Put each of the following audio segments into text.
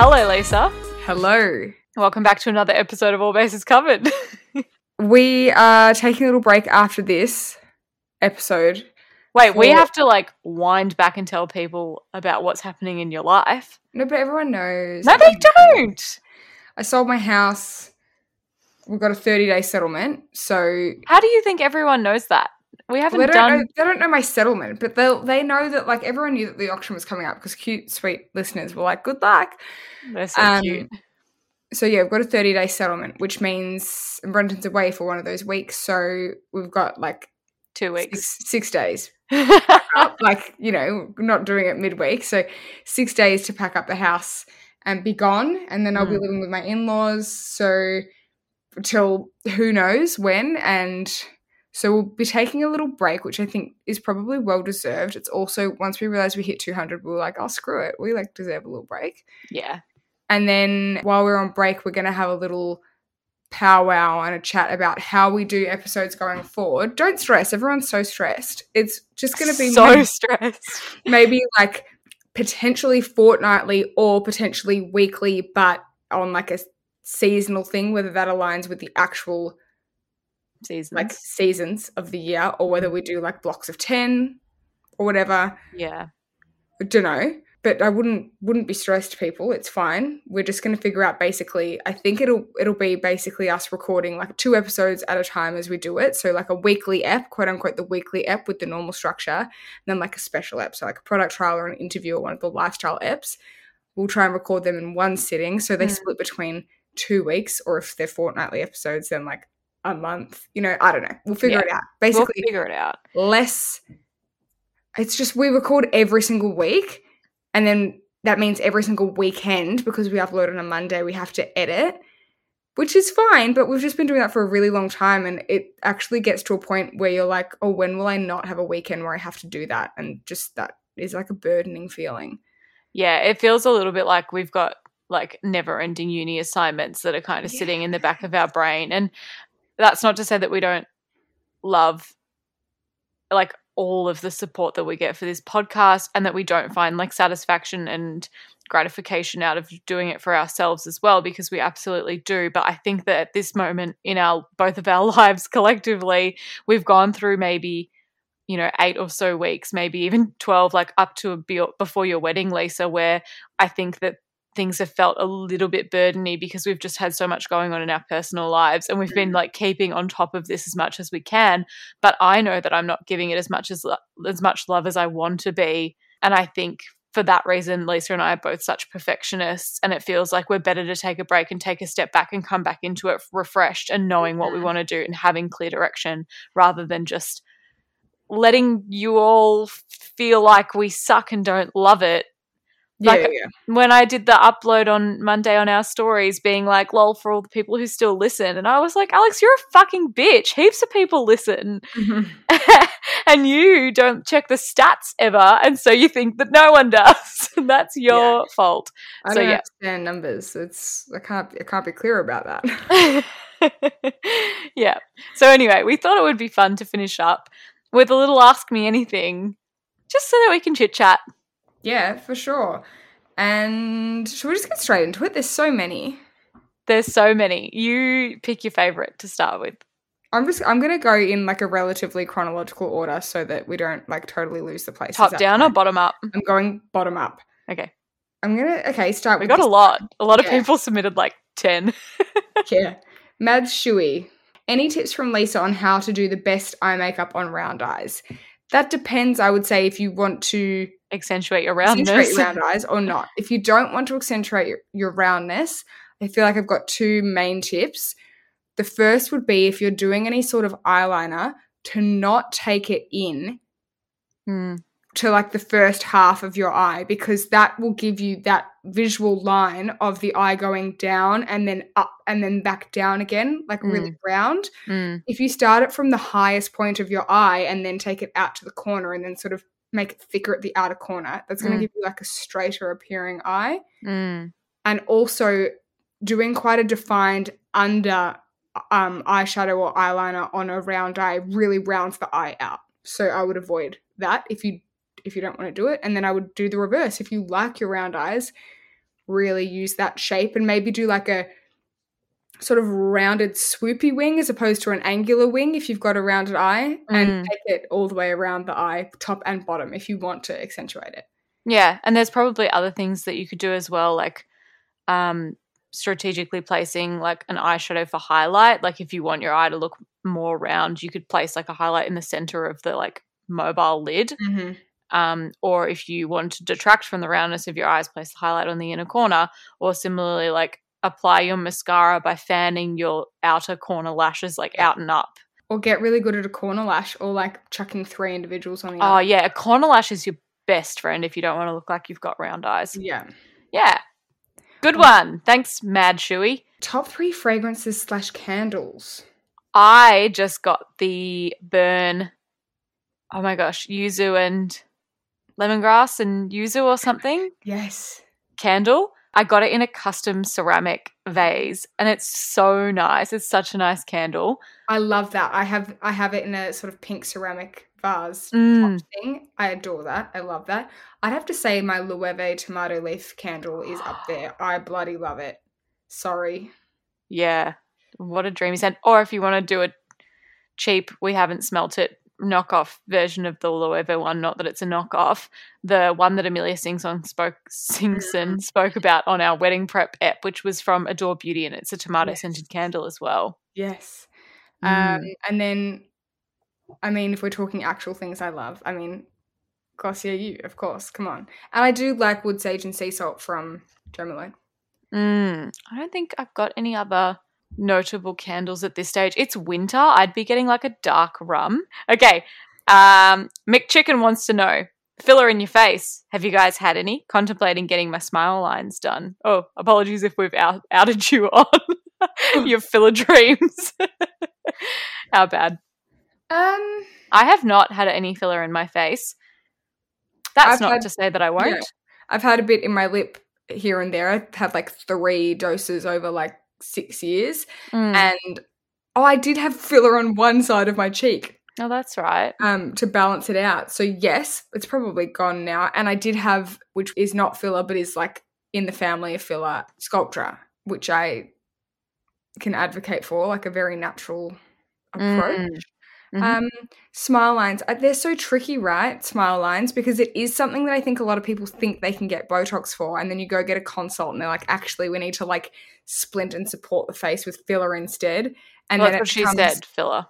Hello, Lisa. Hello. Welcome back to another episode of All Bases Covered. We are taking a little break after this episode. Wait, we have to like wind back and tell people about what's happening in your life. No, but everyone knows. No, they don't. I sold my house. We've got a 30 day settlement. So How do you think everyone knows that? We haven't well, they, don't done. know, they don't know my settlement, but they they know that like everyone knew that the auction was coming up because cute, sweet listeners were like, good luck. They're so Um, cute. So yeah, we've got a 30 day settlement, which means Brenton's away for one of those weeks. So we've got like Two weeks. six, six days like you know not doing it midweek so six days to pack up the house and be gone and then i'll be Mm. living with my in-laws so till who knows when and so we'll be taking a little break which i think is probably well deserved it's also once we realized we hit 200 we were like oh screw it we like deserve a little break yeah. and then while we're on break, we're going to have a little powwow and a chat about how we do episodes going forward. Don't stress. Everyone's so stressed. It's just going to be so maybe, stressed. maybe like potentially fortnightly or potentially weekly, but on like a seasonal thing, whether that aligns with the actual Seasons. like seasons of the year or whether we do like blocks of 10 or whatever. yeah. I don't know, but I wouldn't wouldn't be stressed, people. It's fine. We're just going to figure out basically. I think it'll it'll be basically us recording like two episodes at a time as we do it. So like a weekly ep, quote unquote, the weekly ep with the normal structure, and then like a special ep, so like a product trial or an interview or one of the lifestyle eps. We'll try and record them in one sitting, so they Mm. split between two weeks, or if they're fortnightly episodes, then like a month. You know, I don't know. We'll figure Yeah. it out. We'll Basically, figure it out. less it's just we record every single week and then that means every single weekend because we upload on a monday we have to edit which is fine but we've just been doing that for a really long time and it actually gets to a point where you're like oh when will i not have a weekend where i have to do that and just that is like a burdening feeling Yeah, it feels a little bit like we've got like never ending uni assignments that are kind of sitting in the back of our brain. And that's not to say that we don't love like all of the support that we get for this podcast and that we don't find like satisfaction and gratification out of doing it for ourselves as well because we absolutely do. But i think that at this moment in our both of our lives collectively we've gone through maybe you know 8 or so weeks maybe even 12 like up to a be- before your wedding lisa where i think that things have felt a little bit burdeny because we've just had so much going on in our personal lives and we've been Mm. like keeping on top of this as much as we can but i know that i'm not giving it as much as as much love as i want to be and i think for that reason lisa and i are both such perfectionists and it feels like we're better to take a break and take a step back and come back into it refreshed and knowing what we want to do and having clear direction rather than just letting you all feel like we suck and don't love it Like- yeah. when I did the upload on Monday on our stories, being like, lol, for all the people who still listen. And I was like, Alex, you're a fucking bitch. Heaps of people listen. and you don't check the stats ever. And so you think that no one does. And that's your fault. i So, don't yeah. understand numbers it's i can't i can't be clear about that yeah. So anyway, we thought it would be fun to finish up with a little Ask Me Anything, just so that we can chit chat. Yeah for sure and should we just get straight into it there's so many There's so many. You pick your favorite to start with. I'm just I'm gonna go in like a relatively chronological order so that we don't like totally lose the place. Top down or bottom up? I'm going bottom up. Okay. I'm gonna okay start with We with got a lot. A lot of people submitted like 10. Yeah, Mads Shui. Any tips from Lisa on how to do the best eye makeup on round eyes? That depends. I would say if you want to Accentuate your roundness. your round eyes or not. If you don't want to accentuate your, your roundness, I feel like I've got two main tips. The first would be if you're doing any sort of eyeliner to not take it in Hmm. to like the first half of your eye because that will give you that visual line of the eye going down and then up and then back down again, like really round. Mm. If you start it from the highest point of your eye and then take it out to the corner and then sort of make it thicker at the outer corner, that's going to Mm. give you like a straighter appearing eye. Mm. And also doing quite a defined under um, eyeshadow or eyeliner on a round eye really rounds the eye out. So I would avoid that if you if you don't want to do it. And then I would do the reverse. If you like your round eyes, really use that shape and maybe do like a sort of rounded swoopy wing as opposed to an angular wing if you've got a rounded eye and Mm. take it all the way around the eye top and bottom if you want to accentuate it Yeah, and there's probably other things that you could do as well, like um, strategically placing like an eyeshadow for highlight. Like if you want your eye to look more round, you could place like a highlight in the center of the like mobile lid. mm-hmm. Um, or if you want to detract from the roundness of your eyes, place the highlight on the inner corner. Or similarly, like apply your mascara by fanning your outer corner lashes like out and up. or get really good at a corner lash or like chucking three individuals on the Oh yeah, a corner lash is your best friend if you don't want to look like you've got round eyes. yeah Yeah. Good one. Thanks, Mad Shuey. top three fragrances slash candles I just got the burn. Oh my gosh, yuzu and lemongrass and yuzu or something yes candle. I got it in a custom ceramic vase and it's so nice. It's such a nice candle. I love that. I have I have it in a sort of pink ceramic vase Mm. thing. I adore that. I love that. I'd have to say my Loewe tomato leaf candle is up there. I bloody love it. Sorry. Yeah. What a dreamy scent. Or if you want to do it cheap, we haven't smelt it, knockoff version of the Loewe one, not that it's a knockoff, the one that Amelia Singson spoke Singson spoke about on our wedding prep app, which was from Adore Beauty, and it's a tomato scented candle as well. Yes. Mm. Um and then I mean if we're talking actual things I love, I mean Glossier You, of course. Come on. And I do like wood sage and sea salt from Jo Malone. Mm, I don't think I've got any other notable candles at this stage. It's winter. I'd be getting like a dark rum. Okay. Um, Mick Chicken wants to know filler in your face. Have you guys had any? Contemplating getting my smile lines done. Oh, apologies if we've out- outed you on your filler dreams. How bad. Um I have not had any filler in my face. That's I've not had- to say that I won't. Yeah. I've had a bit in my lip here and there. I've had like three doses over like six years. Mm. And oh, I did have filler on one side of my cheek oh, that's right. um, to balance it out. So yes, it's probably gone now. And I did have, which is not filler, but is like in the family of filler, Sculptra, which I can advocate for, like a very natural approach. Mm. Mhm. Um, smile lines, uh, they're so tricky, right? Smile lines, because it is something that I think a lot of people think they can get Botox for, and then you go get a consult, and they're like, actually, we need to like splint and support the face with filler instead. And Well, then that's what she said, filler.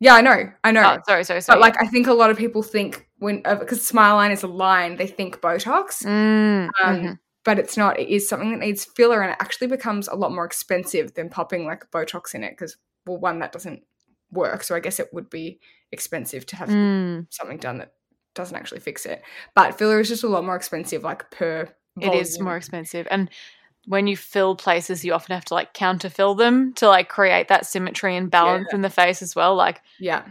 Yeah, I know, I know. Oh, sorry, sorry, sorry. but like, I think a lot of people think when because smile line is a line, they think Botox, Mm, um, mhm. but it's not. It is something that needs filler, and it actually becomes a lot more expensive than popping like Botox in it. Because well, one that doesn't work, so I guess it would be expensive to have Mm, something done that doesn't actually fix it. But filler is just a lot more expensive, like per. it is more expensive, and when you fill places, you often have to like counterfill them to like create that symmetry and balance in the face as well. Like Yeah,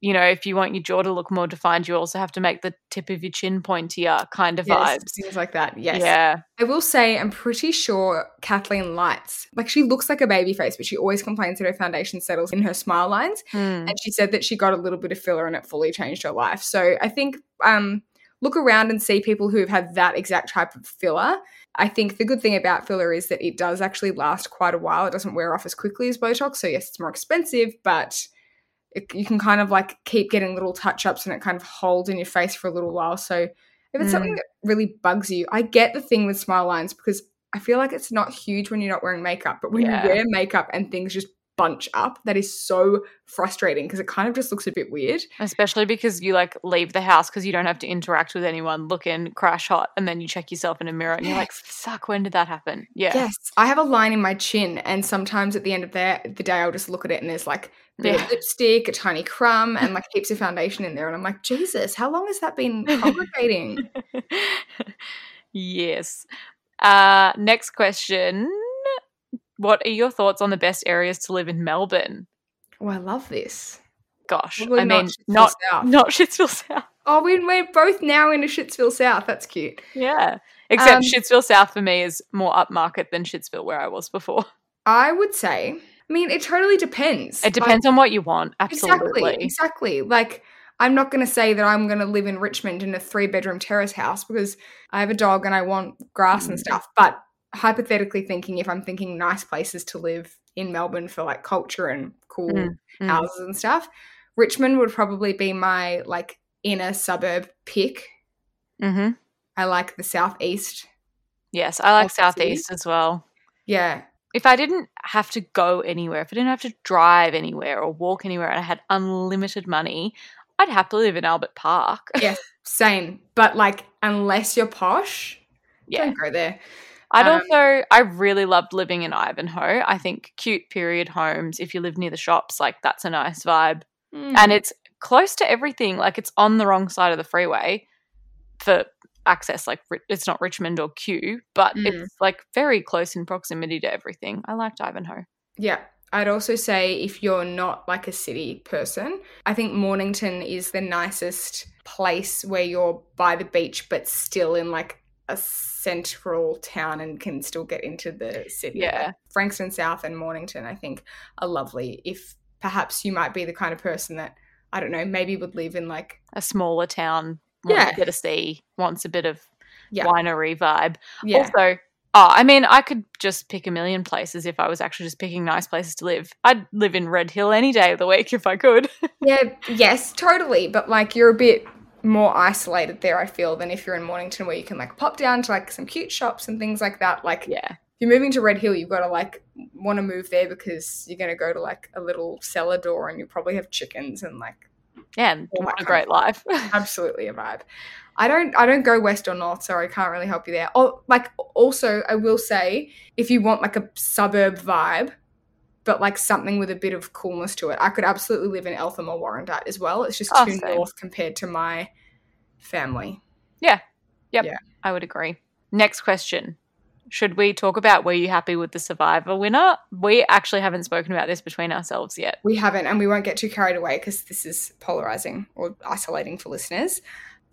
you know, if you want your jaw to look more defined, you also have to make the tip of your chin pointier, kind of yes, vibes. things like that. Yes. Yeah. I will say, I'm pretty sure Kathleen Lights, like she looks like a baby face, but she always complains that her foundation settles in her smile lines. Mm. And she said that she got a little bit of filler and it fully changed her life. So I think um, look around and see people who've had that exact type of filler. I think the good thing about filler is that it does actually last quite a while. It doesn't wear off as quickly as Botox. So, yes, it's more expensive, but it, you can kind of like keep getting little touch ups and it kind of holds in your face for a little while. So, if it's something Mm. that really bugs you, I get the thing with smile lines because I feel like it's not huge when you're not wearing makeup, but when Yeah. you wear makeup and things just bunch up, that is so frustrating because it kind of just looks a bit weird. Especially because you like leave the house because you don't have to interact with anyone, look in, crash hot, and then you check yourself in a mirror and you're like, suck when did that happen? Yeah. Yes, I have a line in my chin, and sometimes at the end of the, the day, I'll just look at it and there's like Yeah. lipstick, a tiny crumb, and like heaps of foundation in there. And I'm like, Jesus, how long has that been congregating? yes. Uh, next question. What are your thoughts on the best areas to live in Melbourne? oh, I love this. Gosh, Probably I mean, not South. not Shittsville South. Oh, we, we're both now in a Shittsville South. That's cute. Yeah. Except Um, Shittsville South for me is more upmarket than Shittsville where I was before. I would say, I mean, it totally depends. It Like, depends on what you want. Absolutely. Exactly. Exactly. Like, I'm not going to say that I'm going to live in Richmond in a three bedroom terrace house because I have a dog and I want grass and Mm. stuff. But hypothetically thinking, if I'm thinking nice places to live in Melbourne for like culture and cool Mm, mm. houses and stuff, Richmond would probably be my like inner suburb pick. hmm I like the southeast. Yes, I like city. Southeast as well. Yeah, If I didn't have to go anywhere, if I didn't have to drive anywhere or walk anywhere and I had unlimited money, I'd happily live in Albert Park. yes, same. But like, unless you're posh, yeah. don't go there. I'd Um, also, I really loved living in Ivanhoe. I think cute period homes, if you live near the shops, like that's a nice vibe. Mm. And it's close to everything. Like it's on the wrong side of the freeway for access. Like it's not Richmond or Kew, but Mm. it's like very close in proximity to everything. I liked Ivanhoe. Yeah. I'd also say if you're not like a city person, I think Mornington is the nicest place where you're by the beach but still in like a central town and can still get into the city. Yeah. Frankston South and Mornington, I think, are lovely. If perhaps you might be the kind of person that, I don't know, maybe would live in like, A smaller town, wants Yeah. a bit of sea, wants a bit of Yeah. winery vibe. yeah. Also, oh, I mean, I could just pick a million places if I was actually just picking nice places to live. I'd live in Red Hill any day of the week if I could. yeah, yes, totally. But like you're a bit more isolated there, I feel, than if you're in Mornington where you can like pop down to like some cute shops and things like that. Like yeah. if you're moving to Red Hill, you've got to like want to move there because you're going to go to like a little cellar door and you probably have chickens and like Yeah, and All that what a great life. absolutely a vibe. I don't I don't go west or north, so I can't really help you there. Oh, like also I will say if you want like a suburb vibe, but like something with a bit of coolness to it, I could absolutely live in Eltham or Warrandyte as well. It's just Oh, too north compared to my family. Yeah. Yep. Yeah. I would agree. Next question. Should we talk about were you happy with the survivor winner? We actually haven't spoken about this between ourselves yet. We haven't, and we won't get too carried away because this is polarizing or isolating for listeners.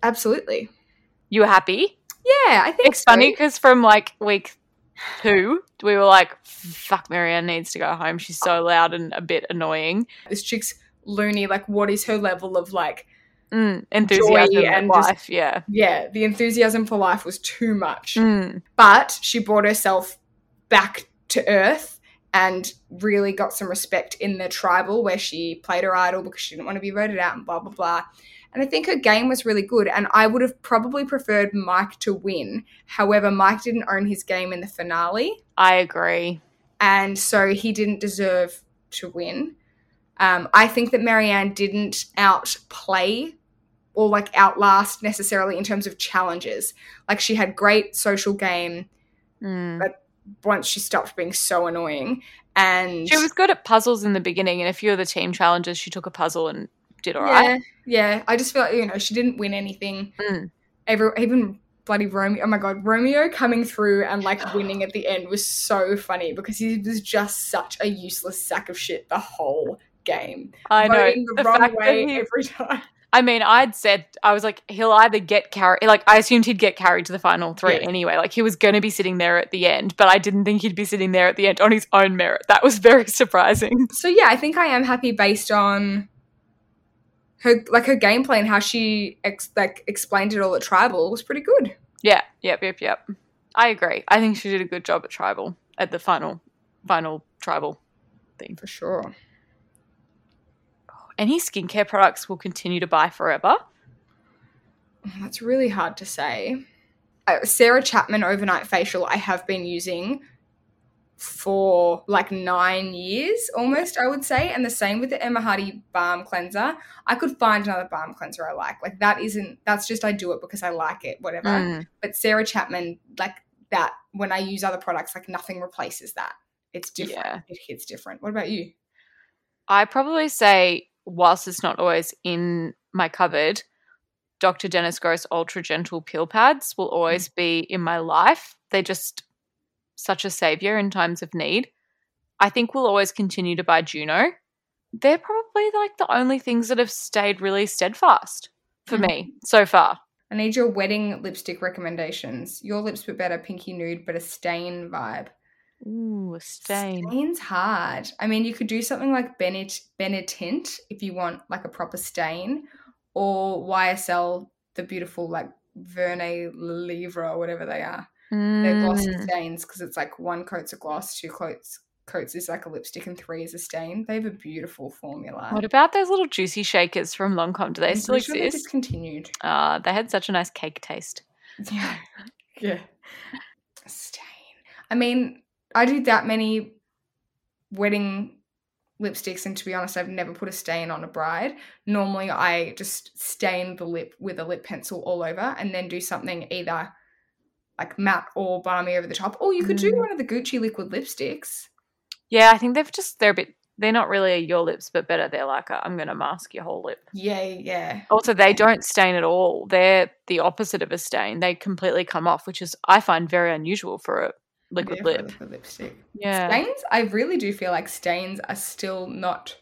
Absolutely. You were happy? Yeah, I think It's so. funny because from like week two, we were like, fuck, Marianne needs to go home. She's so loud and a bit annoying. This chick's loony. Like, what is her level of like? Mm, enthusiasm Joy and and just- life, yeah. Yeah, the enthusiasm for life was too much. Mm, But she brought herself back to earth and really got some respect in the tribal where she played her idol because she didn't want to be voted out and blah blah blah. And I think her game was really good. And I would have probably preferred Mike to win. However, Mike didn't own his game in the finale. I agree. and so he didn't deserve to win. Um, I think that Marianne didn't outplay or like outlast necessarily in terms of challenges. Like she had great social game Mm. once she stopped being so annoying, and She was good at puzzles in the beginning, and a few of the team challenges, she took a puzzle and did all yeah, right. yeah. I just feel like, you know she didn't win anything. Mm. Every, even bloody Romeo. Oh my god, Romeo coming through and like winning at the end was so funny because he was just such a useless sack of shit the whole game. I know. voting the, The wrong way he- every time. I mean, I'd said I was like, he'll either get carried. Like, I assumed he'd get carried to the final three Yeah. anyway. Like, he was going to be sitting there at the end, but I didn't think he'd be sitting there at the end on his own merit. That was very surprising. So yeah, I think I am happy based on her like her gameplay and how she ex- like explained it all at tribal was pretty good. Yeah. Yep. Yep. Yep. I agree. I think she did a good job at tribal at the final, final tribal thing. For sure. Any skincare products will continue to buy forever. That's really hard to say. Uh, Sarah Chapman overnight facial I have been using for like nine years almost, I would say. And the same with the Emma Hardie balm cleanser. I could find another balm cleanser I like. Like that isn't, that's just I do it because I like it, whatever. Mm. But Sarah Chapman, like that, when I use other products, like nothing replaces that. It's different. Yeah. It hits different. What about you? I probably say, whilst it's not always in my cupboard, Dr. Dennis Gross Ultra Gentle Peel Pads will always be in my life. They're just such a savior in times of need. I think we'll always continue to buy Juno. They're probably like the only things that have stayed really steadfast for me mm-hmm. so far. I need your wedding lipstick recommendations. Your lips were better, pinky nude, but a stain vibe. Ooh, a stain. Stain's hard. I mean, you could do something like Bennett Benetint if you want like a proper stain, or YSL, the beautiful like Vernis à Lèvres or whatever they are. They're gloss Mm. stains because it's like one coat's a gloss, two coats coats is like a lipstick, and three is a stain. They have a beautiful formula. What about those little juicy shakers from Lancôme? Do they I'm still sure exist? discontinued. Uh, they had such a nice cake taste. Yeah. Yeah. Stain. I mean, I do that many wedding lipsticks, and to be honest, I've never put a stain on a bride. Normally, I just stain the lip with a lip pencil all over and then do something either like matte or balmy over the top. Or you could do Mm. one of the Gucci liquid lipsticks. Yeah, I think they've just they're a bit they're not really your lips, but better. They're like i am gonna mask your whole lip. Yeah, yeah. Also, they don't stain at all. They're the opposite of a stain. They completely come off, which is I find very unusual for a liquid Yeah, lip. liquid lipstick. Yeah. Stains, I really do feel like stains are still not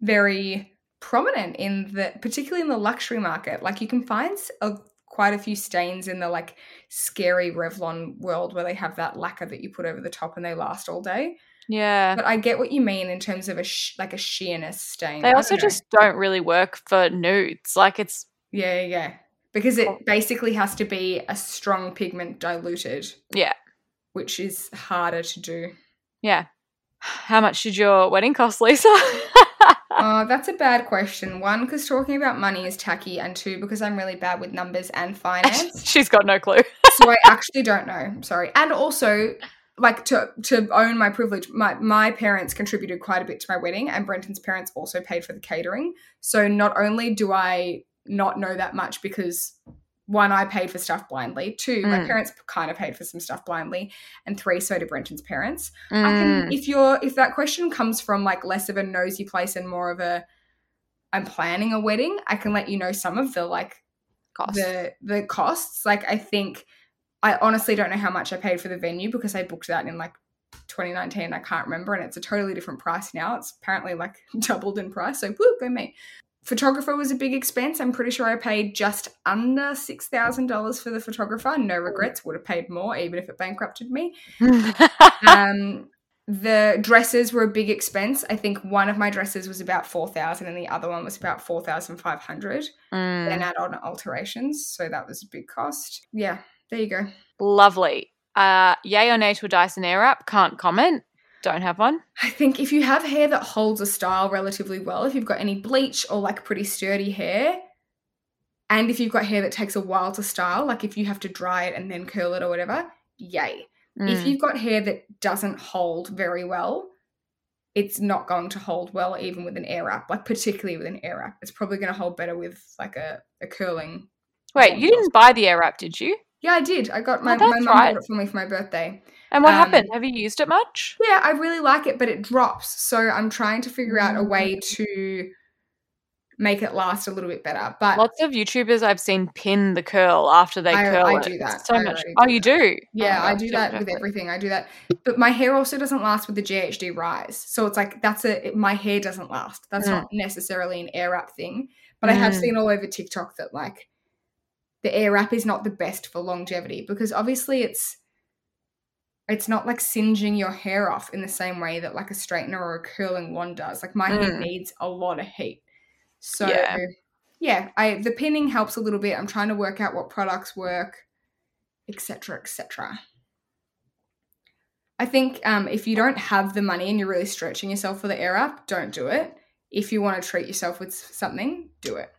very prominent in the, particularly in the luxury market. Like you can find s- a, quite a few stains in the like scary Revlon world where they have that lacquer that you put over the top and they last all day. Yeah. But I get what you mean in terms of a sh- like a sheerness stain. They also know. just don't really work for nudes. Like it's yeah, yeah, yeah. Because it oh. basically has to be a strong pigment diluted, yeah, which is harder to do. yeah. How much did your wedding cost, Lisa? Oh, that's a bad question. One, because talking about money is tacky, and two, because I'm really bad with numbers and finance. She's got no clue. so I actually don't know. I'm sorry. And also, like to to own my privilege, my my parents contributed quite a bit to my wedding, and Brenton's parents also paid for the catering. So not only do I not know that much because one, I paid for stuff blindly. Two, my Mm. parents kind of paid for some stuff blindly, and three, so did Brenton's parents. I can, Mm, if you're if that question comes from like less of a nosy place and more of a I'm planning a wedding, I can let you know some of the like cost. the the costs. Like I think I honestly don't know how much I paid for the venue because I booked that in like 2019. I can't remember, and it's a totally different price now. It's apparently like doubled in price. So woo, go me. Photographer was a big expense. I'm pretty sure I paid just under six thousand dollars for the photographer. No regrets. Would have paid more, even if it bankrupted me um, the dresses were a big expense. I think one of my dresses was about four thousand, and the other one was about four thousand five hundred. Mm, Then add on alterations, so that was a big cost. Yeah, there you go. lovely. Uh, yay or nay to a Dyson Airwrap? Can't comment. Don't have one. I think if you have hair that holds a style relatively well, if you've got any bleach or like pretty sturdy hair, and if you've got hair that takes a while to style, like if you have to dry it and then curl it or whatever, yay. If Mm. you've got hair that doesn't hold very well, it's not going to hold well even with an air wrap, like particularly with an air wrap. It's probably going to hold better with like a, a curling. Wait, you didn't buy the Airwrap, did you? Yeah, I did. I got my, Oh, my mum right. bought it for me for my birthday. And what Um, happened? Have you used it much? Yeah, I really like it, but it drops. So I'm trying to figure out a Mm. way to make it last a little bit better. But Lots of YouTubers I've seen pin the curl after they I- curl I it. do that. So I much. Oh, you that. do? Yeah, Oh, I do that with everything. I do that. But my hair also doesn't last with the GHD rise. So it's like that's a it- my hair doesn't last. That's Mm. not necessarily an air wrap thing. But I have Mm. seen all over TikTok that like the air wrap is not the best for longevity because obviously it's it's not like singeing your hair off in the same way that like a straightener or a curling wand does. Like my hair Mm. needs a lot of heat. So Yeah. yeah, I the pinning helps a little bit. I'm trying to work out what products work, etc., etc. I think um, if you don't have the money and you're really stretching yourself for the air up, don't do it. If you want to treat yourself with something, do it.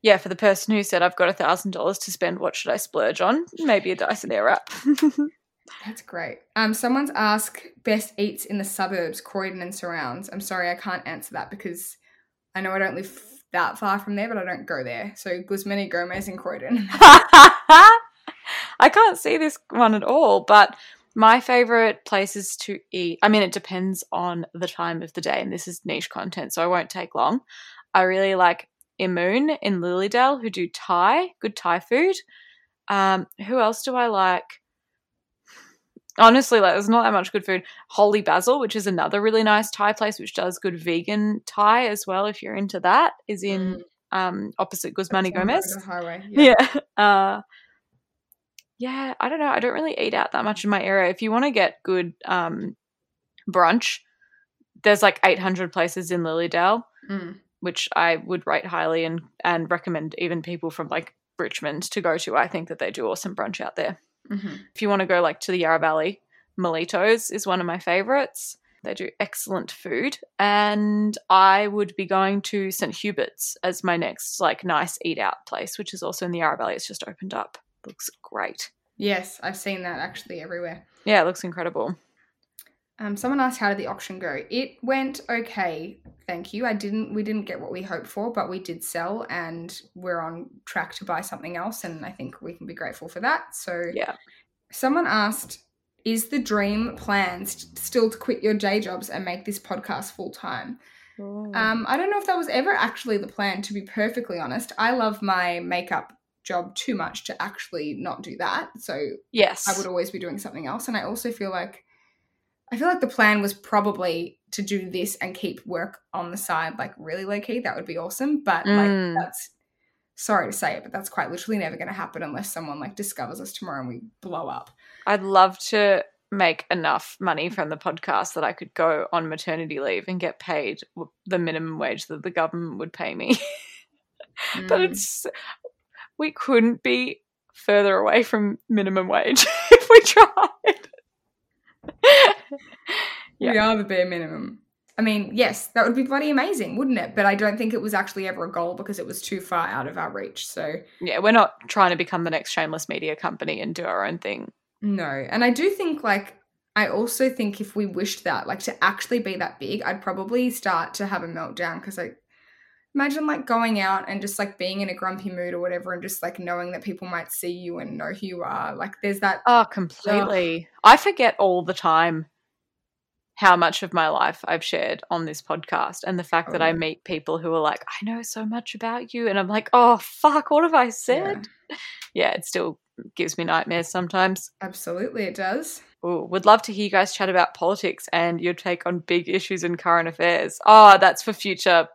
Yeah, for the person who said I've got a thousand dollars to spend, what should I splurge on? Maybe a Dyson Airwrap. That's great. Um, someone's asked best eats in the suburbs, Croydon and surrounds. I'm sorry, I can't answer that because I know I don't live that far from there, but I don't go there. So Guzman y Gomez in Croydon. I can't see this one at all, but my favorite places to eat, I mean, it depends on the time of the day, and this is niche content, so I won't take long. I really like Immune in Lilydale, who do Thai, good Thai food. Um, who else do I like? Honestly, like there's not that much good food. Holy Basil, which is another really nice Thai place, which does good vegan Thai as well. If you're into that, is in um opposite Guzman y That's on the Gomez. Highway. Yeah. Uh, yeah, I don't know. I don't really eat out that much in my area. If you want to get good um, brunch, there's like 800 places in Lilydale, Mm. which I would rate highly and, and recommend even people from like Richmond to go to. I think that they do awesome brunch out there. Mm-hmm. If you want to go like to the Yarra Valley, Meletos is one of my favorites. They do excellent food. And I would be going to St. Hubert's as my next like nice eat out place, which is also in the Yarra Valley. It's just opened up. Looks great. Yes, I've seen that actually everywhere. Yeah, it looks incredible. Um, someone asked how did the auction go? It went okay, thank you. I didn't we didn't get what we hoped for, but we did sell and we're on track to buy something else and I think we can be grateful for that. So Yeah. someone asked, is the dream plan st- still to quit your day jobs and make this podcast full time? Um, I don't know if that was ever actually the plan, to be perfectly honest. I love my makeup job too much to actually not do that. So yes. I would always be doing something else. And I also feel like I feel like the plan was probably to do this and keep work on the side, like really low key. That would be awesome. But Mm. like that's sorry to say it, but that's quite literally never gonna happen unless someone like discovers us tomorrow and we blow up. I'd love to make enough money from the podcast that I could go on maternity leave and get paid the minimum wage that the government would pay me. but Mm. it's we couldn't be further away from minimum wage if we tried. yeah. we are the bare minimum. I mean, yes, that would be bloody amazing, wouldn't it? But I don't think it was actually ever a goal because it was too far out of our reach. So Yeah, we're not trying to become the next shameless media company and do our own thing. No. And I do think like I also think if we wished that, like to actually be that big, I'd probably start to have a meltdown because I imagine like going out and just like being in a grumpy mood or whatever and just like knowing that people might see you and know who you are. Like there's that Oh, completely. I forget all the time how much of my life I've shared on this podcast and the fact that Oh, I meet people who are like, I know so much about you. And I'm like, oh, fuck, what have I yeah, said? Yeah, it still gives me nightmares sometimes. absolutely it does. Ooh, would love to hear you guys chat about politics and your take on big issues in current affairs. Oh, that's for future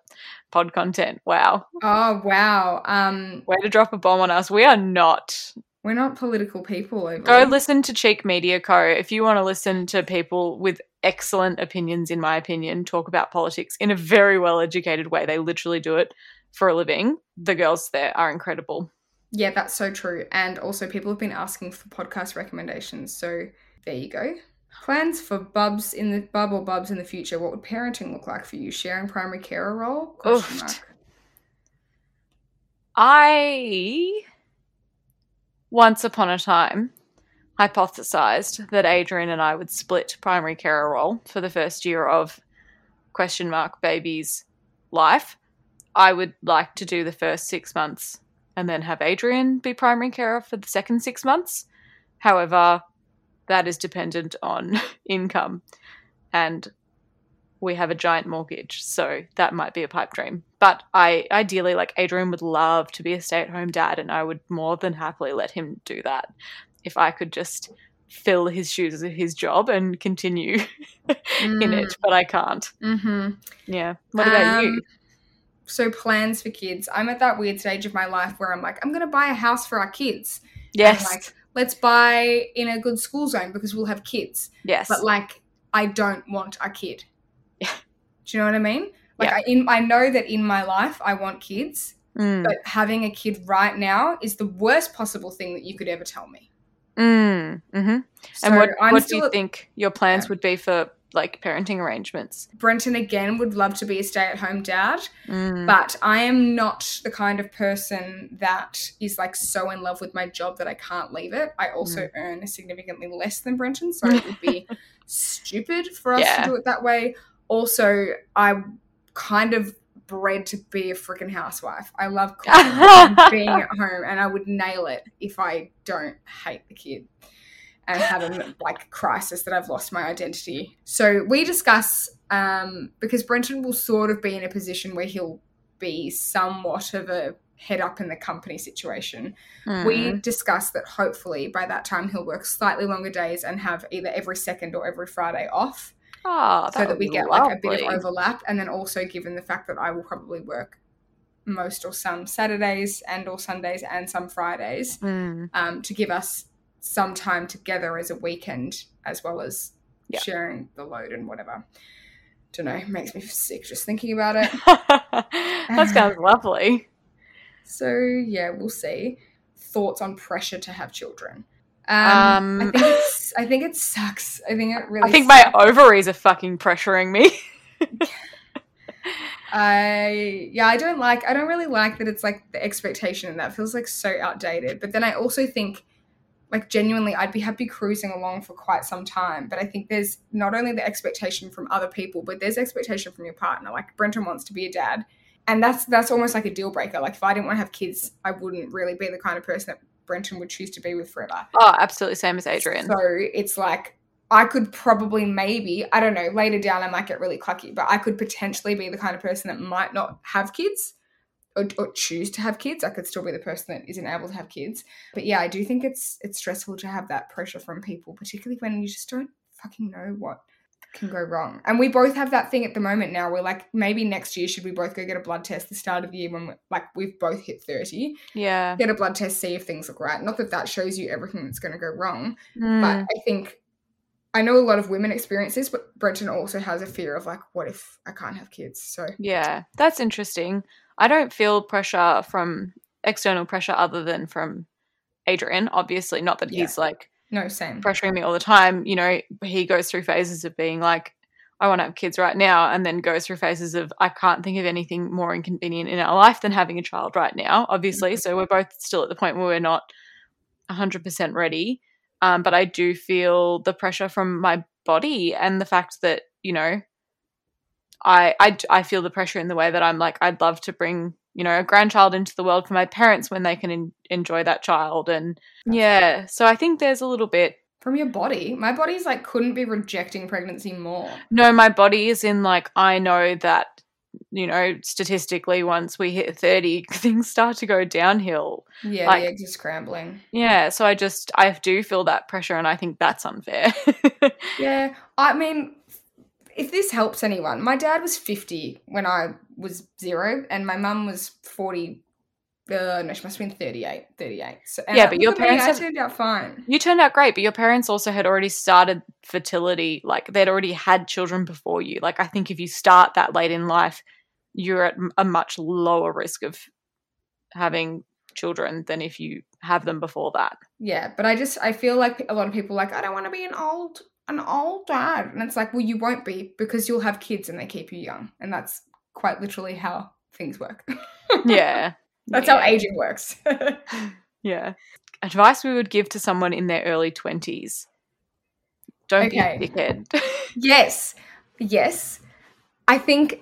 pod content. Wow. Oh wow. Um Way to drop a bomb on us. We are not. We're not political people over Go listen to Cheek Media Co. If you want to listen to people with excellent opinions, in my opinion, talk about politics in a very well educated way. They literally do it for a living. The girls there are incredible. Yeah, that's so true. And also, people have been asking for podcast recommendations. So there you go. Plans for bubs in the bub or bubs in the future. What would parenting look like for you? Sharing primary carer role? Oof. I once upon a time hypothesized that Adrian and I would split primary carer role for the first year of question mark baby's life. I would like to do the first six months and then have Adrian be primary carer for the second six months. However, that is dependent on income and we have a giant mortgage, so that might be a pipe dream. But I ideally like Adrian would love to be a stay-at-home dad and I would more than happily let him do that if I could just fill his shoes of his job and continue in it, but I can't. Mm-hmm. Yeah. What about you? Um, So plans for kids. I'm at that weird stage of my life where I'm like, I'm gonna buy a house for our kids. And, Yes. like, let's buy in a good school zone because we'll have kids. yes. But like, I don't want a kid. Do you know what I mean? Like, Yeah. I, in, I know that in my life I want kids, Mm. but having a kid right now is the worst possible thing that you could ever tell me. Mm. hmm So And what, what do you at- think your plans Yeah. would be for like parenting arrangements? Brenton again would love to be a stay-at-home dad, Mm. but I am not the kind of person that is like so in love with my job that I can't leave it. I also Mm. earn significantly less than Brenton, so it would be stupid for us Yeah. to do it that way. Also, I'm kind of bred to be a freaking housewife. I love being at home, and I would nail it if I don't hate the kid and have a like crisis that I've lost my identity. So we discuss um, because Brenton will sort of be in a position where he'll be somewhat of a head up in the company situation. Mm. We discuss that hopefully by that time he'll work slightly longer days and have either every second or every Friday off oh, so that we get like a bit of overlap and then also given the fact that I will probably work most or some Saturdays and or Sundays and some Fridays Mm. um, to give us some time together as a weekend as well as Yeah. sharing the load and whatever. Don't know, makes me sick just thinking about it. that sounds lovely. So yeah, we'll see. Thoughts on pressure to have children. Um, Um, I think it's. I think it sucks. I think it really. I think sucks. my ovaries are fucking pressuring me. I yeah, I don't like I don't really like that it's like the expectation and that feels like so outdated. But then I also think like genuinely I'd be happy cruising along for quite some time. But I think there's not only the expectation from other people, but there's expectation from your partner. Like Brenton wants to be a dad. And that's that's almost like a deal breaker. Like if I didn't want to have kids, I wouldn't really be the kind of person that Brenton would choose to be with forever. oh, absolutely same as Adrian. So it's like I could probably maybe, I don't know, later down I might get really clucky, but I could potentially be the kind of person that might not have kids or, or choose to have kids. I could still be the person that isn't able to have kids. But yeah, I do think it's it's stressful to have that pressure from people, particularly when you just don't fucking know what can go wrong. And we both have that thing at the moment now. We're like, maybe next year should we both go get a blood test the start of the year when we're, like we've both hit 30 Yeah. get a blood test see if things look right not that that shows you everything that's going to go wrong but Mm, I think I know a lot of women experience this, but Brenton also has a fear of like, what if I can't have kids? So yeah, that's interesting. I don't feel pressure from external pressure other than from Adrian, obviously. Not that Yeah. he's like no, same. pressuring me all the time. You know, he goes through phases of being like, I want to have kids right now, and then goes through phases of I can't think of anything more inconvenient in our life than having a child right now, obviously. So we're both still at the point where we're not 100% ready. Um, but I do feel the pressure from my body and the fact that, you know, I, I, I feel the pressure in the way that I'm like, I'd love to bring, you know, a grandchild into the world for my parents when they can en- enjoy that child. And yeah, so I think there's a little bit From your body, my body's like couldn't be rejecting pregnancy more. No, my body is in like I know that you know statistically once we hit 30 things start to go downhill. Yeah, Like- the eggs are scrambling. Yeah, so I just I do feel that pressure and I think that's unfair. Yeah, I mean, if this helps anyone, my dad was 50 when I was zero, and my mum was 40. Uh, no, she must have been 38. 38. So, Yeah, but your me, parents have- turned out fine. you turned out great, but your parents also had already started fertility, like they'd already had children before you. Like I think if you start that late in life, you're at a much lower risk of having children than if you have them before that. Yeah, but I just I feel like a lot of people are like I don't want to be an old an old dad, and it's like well you won't be because you'll have kids and they keep you young, and that's quite literally how things work. Yeah. that's Yeah. how aging works. Yeah. Advice we would give to someone in their early 20s. Don't Okay. be a dickhead. yes, yes, I think,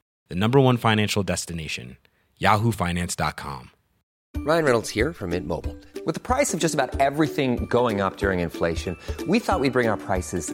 the number one financial destination, yahoofinance.com. Ryan Reynolds here from Mint Mobile. With the price of just about everything going up during inflation, we thought we'd bring our prices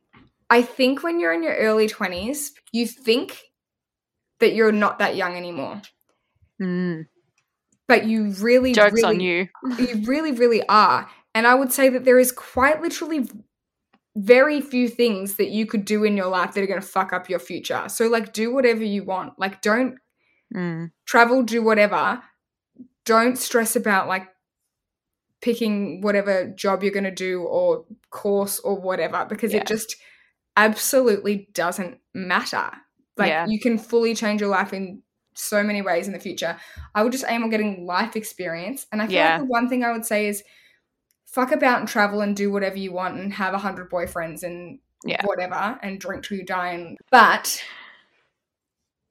I think when you're in your early 20s, you think that you're not that young anymore. Mm. But you really, Joke's really, on you. you really, really are. And I would say that there is quite literally very few things that you could do in your life that are going to fuck up your future. So, like, do whatever you want. Like, don't Mm. travel, do whatever. Don't stress about like picking whatever job you're going to do or course or whatever because Yeah. it just absolutely doesn't matter. Like Yeah. you can fully change your life in so many ways in the future. I would just aim on getting life experience. And I feel Yeah. like the one thing I would say is fuck about and travel and do whatever you want and have a hundred boyfriends and Yeah. whatever and drink till you die and but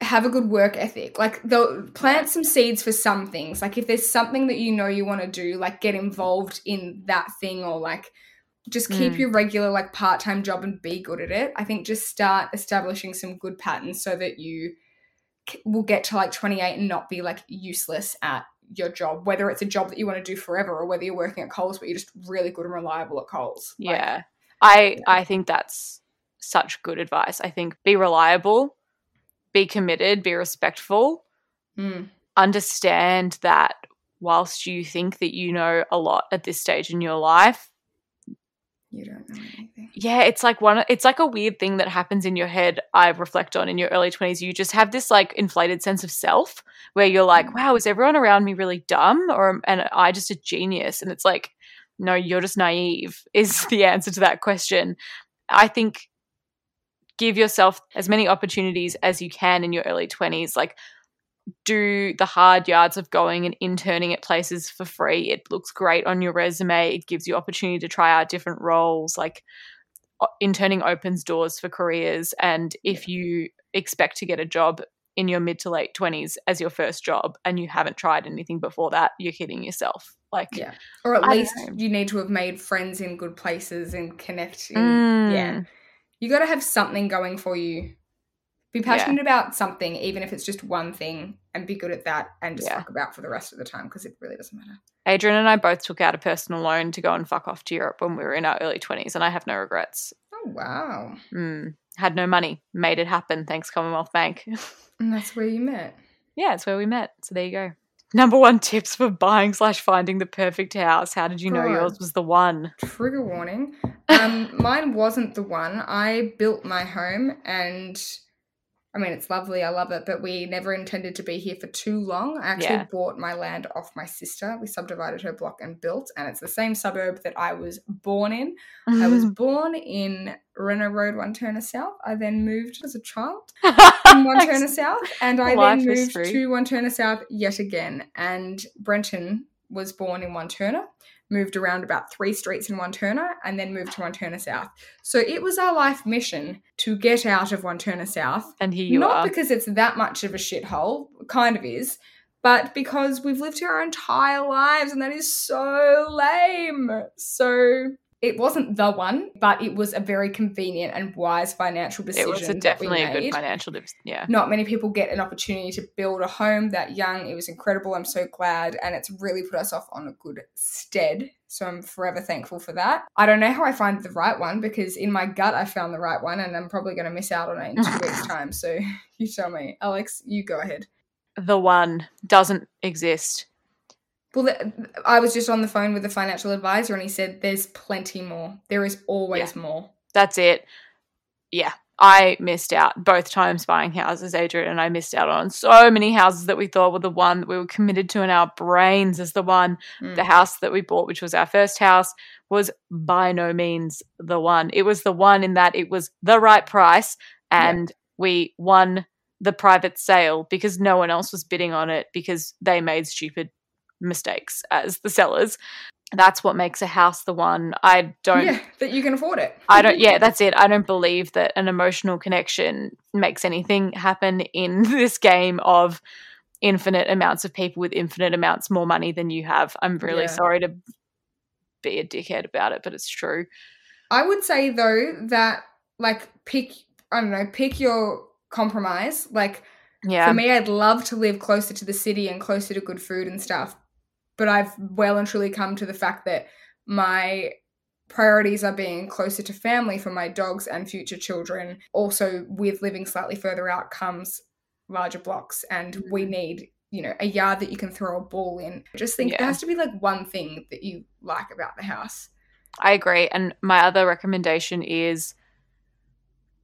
have a good work ethic. Like they'll plant some seeds for some things. Like if there's something that you know you want to do, like get involved in that thing or like just keep Mm. your regular like part-time job and be good at it. I think just start establishing some good patterns so that you will get to like 28 and not be like useless at your job, whether it's a job that you want to do forever or whether you're working at Coles but you're just really good and reliable at Coles. Like, Yeah. I I think that's such good advice. I think be reliable, be committed, be respectful, mm, understand that whilst you think that you know a lot at this stage in your life, you don't know anything. yeah, it's like one it's like a weird thing that happens in your head I reflect on in your early 20s. You just have this like inflated sense of self where you're like, Mm. wow, is everyone around me really dumb or and I just a genius? And it's like, no, you're just naive is the answer to that question. I think give yourself as many opportunities as you can in your early 20s like do the hard yards of going and interning at places for free. It looks great on your resume. It gives you opportunity to try out different roles. Like interning opens doors for careers. And if you expect to get a job in your mid to late 20s as your first job and you haven't tried anything before that, you're kidding yourself. Like, Yeah. Or at I least you need to have made friends in good places and connect. In, Yeah. Mm. You got to have something going for you. Be Yeah. passionate about something, even if it's just one thing, and be good at that and just Yeah. fuck about for the rest of the time because it really doesn't matter. Adrian and I both took out a personal loan to go and fuck off to Europe when we were in our early 20s, and I have no regrets. Oh, wow. Mm. Had no money, made it happen. Thanks, Commonwealth Bank. And that's where you met. yeah, it's where we met. So there you go. Number one tips for buying slash finding the perfect house. How did you know yours was the one? Trigger warning. Um, mine wasn't the one. I built my home and I mean, it's lovely. I love it, but we never intended to be here for too long. I actually Yeah. bought my land off my sister. We subdivided her block and built, and it's the same suburb that I was born in. I was born in Renner Road, Wantirna South. I then moved as a child in Wantirna South, and I Life then moved history. to Wantirna South yet again. And Brenton was born in Wantirna, moved around about three streets in Wantirna, and then moved to Wantirna South. So it was our life mission to get out of Wantirna South. and here you Not are. because it's that much of a shithole, kind of is, but because we've lived here our entire lives, and that is so lame. So it wasn't the one, but it was a very convenient and wise financial it decision. was a, definitely a good financial decision. Yeah. Not many people get an opportunity to build a home that young. It was incredible. I'm so glad, and it's really put us off on a good stead. So I'm forever thankful for that. I don't know how I find the right one because in my gut I found the right one, and I'm probably going to miss out on it in two weeks' time. So you tell me, Alex. You go ahead. The one doesn't exist. Well, I was just on the phone with the financial advisor, and he said there's plenty more. There is always more. That's it. Yeah. I missed out both times buying houses, Adrian, and I missed out on so many houses that we thought were the one that we were committed to in our brains as the one. Mm. The house that we bought, which was our first house, was by no means the one. It was the one in that it was the right price and we won the private sale because no one else was bidding on it because they made stupid mistakes as the sellers. That's what makes a house the one. I don't Yeah, that you can afford it. I don't yeah, that's it. I don't believe that an emotional connection makes anything happen in this game of infinite amounts of people with infinite amounts more money than you have. I'm really Yeah. sorry to be a dickhead about it, but it's true. I would say though that like pick I don't know, pick your compromise. Like Yeah. for me I'd love to live closer to the city and closer to good food and stuff. But I've well and truly come to the fact that my priorities are being closer to family for my dogs and future children. Also with living slightly further out comes larger blocks and we mm-hmm. need you know, a yard that you can throw a ball in. Just think Yeah. there has to be like one thing that you like about the house. I agree. And my other recommendation is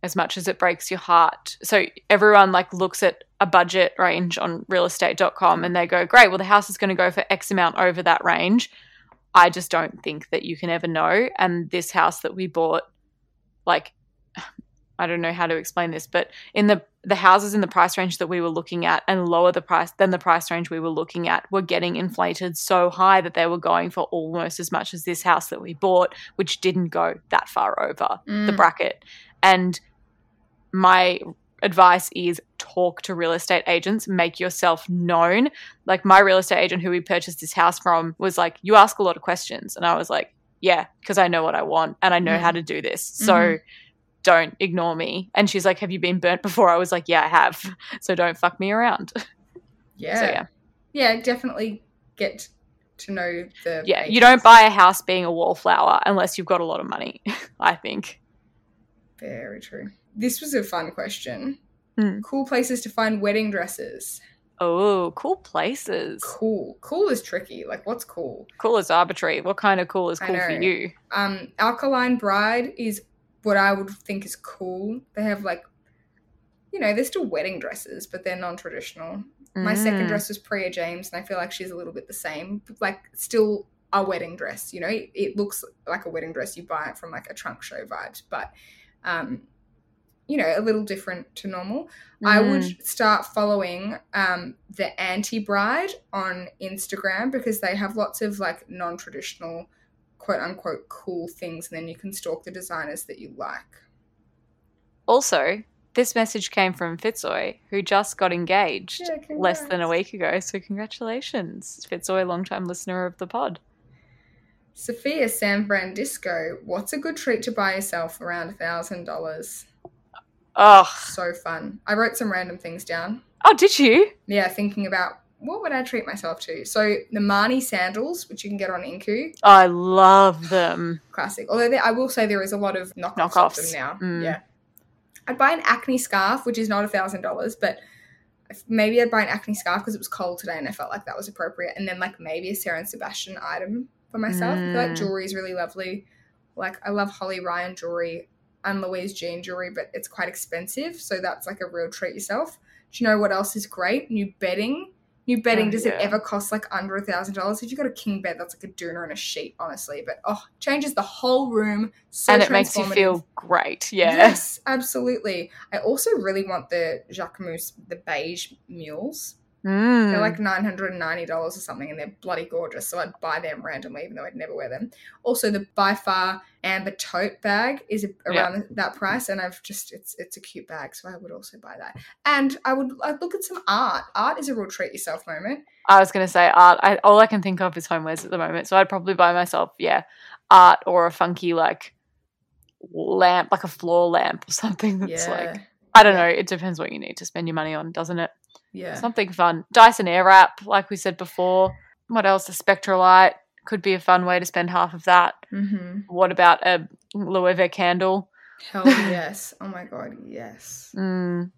as much as it breaks your heart. So everyone like looks at a budget range on realestate.com and they go, great, well, the house is going to go for X amount over that range. I just don't think that you can ever know. And this house that we bought, like, I don't know how to explain this, but in the the houses in the price range that we were looking at and lower the price than the price range we were looking at were getting inflated so high that they were going for almost as much as this house that we bought, which didn't go that far over the Mm. bracket. And my advice is talk to real estate agents, make yourself known. Like my real estate agent who we purchased this house from was like, You ask a lot of questions. And I was like, Yeah, because I know what I want and I know how to do this. So Mhm. Don't ignore me. And she's like, Have you been burnt before? I was like, Yeah, I have. So don't fuck me around. Yeah. So yeah. Yeah, definitely get to know the. Yeah. You don't buy a house being a wallflower unless you've got a lot of money, I think. Very true. This was a fun question. Hmm. Cool places to find wedding dresses. Oh, cool places. Cool. Cool is tricky. Like, what's cool? Cool is arbitrary. What kind of cool is cool for you? Um, Alkaline Bride is what I would think is cool. They have like, you know, they're still wedding dresses, but they're non-traditional. My second Mm. dress was Priya James, and I feel like she's a little bit the same. Like, still a wedding dress. You know, it, it looks like a wedding dress. You buy it from like a trunk show vibes, but um, you know, a little different to normal. I Mm. would start following um, the Anti Bride on Instagram because they have lots of like non-traditional, quote unquote, cool things, and then you can stalk the designers that you like. Also, this message came from Fitzoy, who just got engaged Yeah, less than a week ago. So congratulations, Fitzoy, long-time listener of the pod. Sophia San Francisco, what's a good treat to buy yourself around a thousand dollars? Oh, So fun. I wrote some random things down. oh, did you? Yeah, thinking about what would I treat myself to. So the Marni sandals, which you can get on Incu, I love them. classic. Although there, I will say there is a lot of knockoffs, Knockoffs. of them now. Mm. Yeah. I'd buy an acne scarf, which is not a thousand dollars, but maybe I'd buy an acne scarf because it was cold today and I felt like that was appropriate. And then like maybe a Sarah and Sebastian item for myself. I feel like Mm. jewelry is really lovely. Like I love Holly Ryan jewelry and Louise Jean jewelry, but it's quite expensive. So that's like a real treat yourself. Do you know what else is great? New bedding. New bedding, Oh, does it ever cost like under a thousand dollars? If you've got a king bed, that's like a doona and a sheet, honestly. But oh, changes the whole room. So and it makes you feel great. Yeah. Yes, absolutely. I also really want the Jacquemus, the beige mules. Mm. They're like nine hundred and ninety dollars or something, and they're bloody gorgeous. So I'd buy them randomly, even though I'd never wear them. Also, the by far amber tote bag is around that price, and I've just it's it's a cute bag, so I would also buy that. And I would I'd look at some art. Art is a real treat yourself moment. I was going to say art. I, all I can think of is homewares at the moment. So I'd probably buy myself, yeah, art or a funky like lamp, like a floor lamp or something that's yeah, like, I don't know. It depends what you need to spend your money on, doesn't it? Yeah. Something fun. Dyson Airwrap, like we said before. What else? A Spectralite could be a fun way to spend half of that. Mm-hmm. What about a Loewe candle? Hell yes! Oh my god, yes. Mm.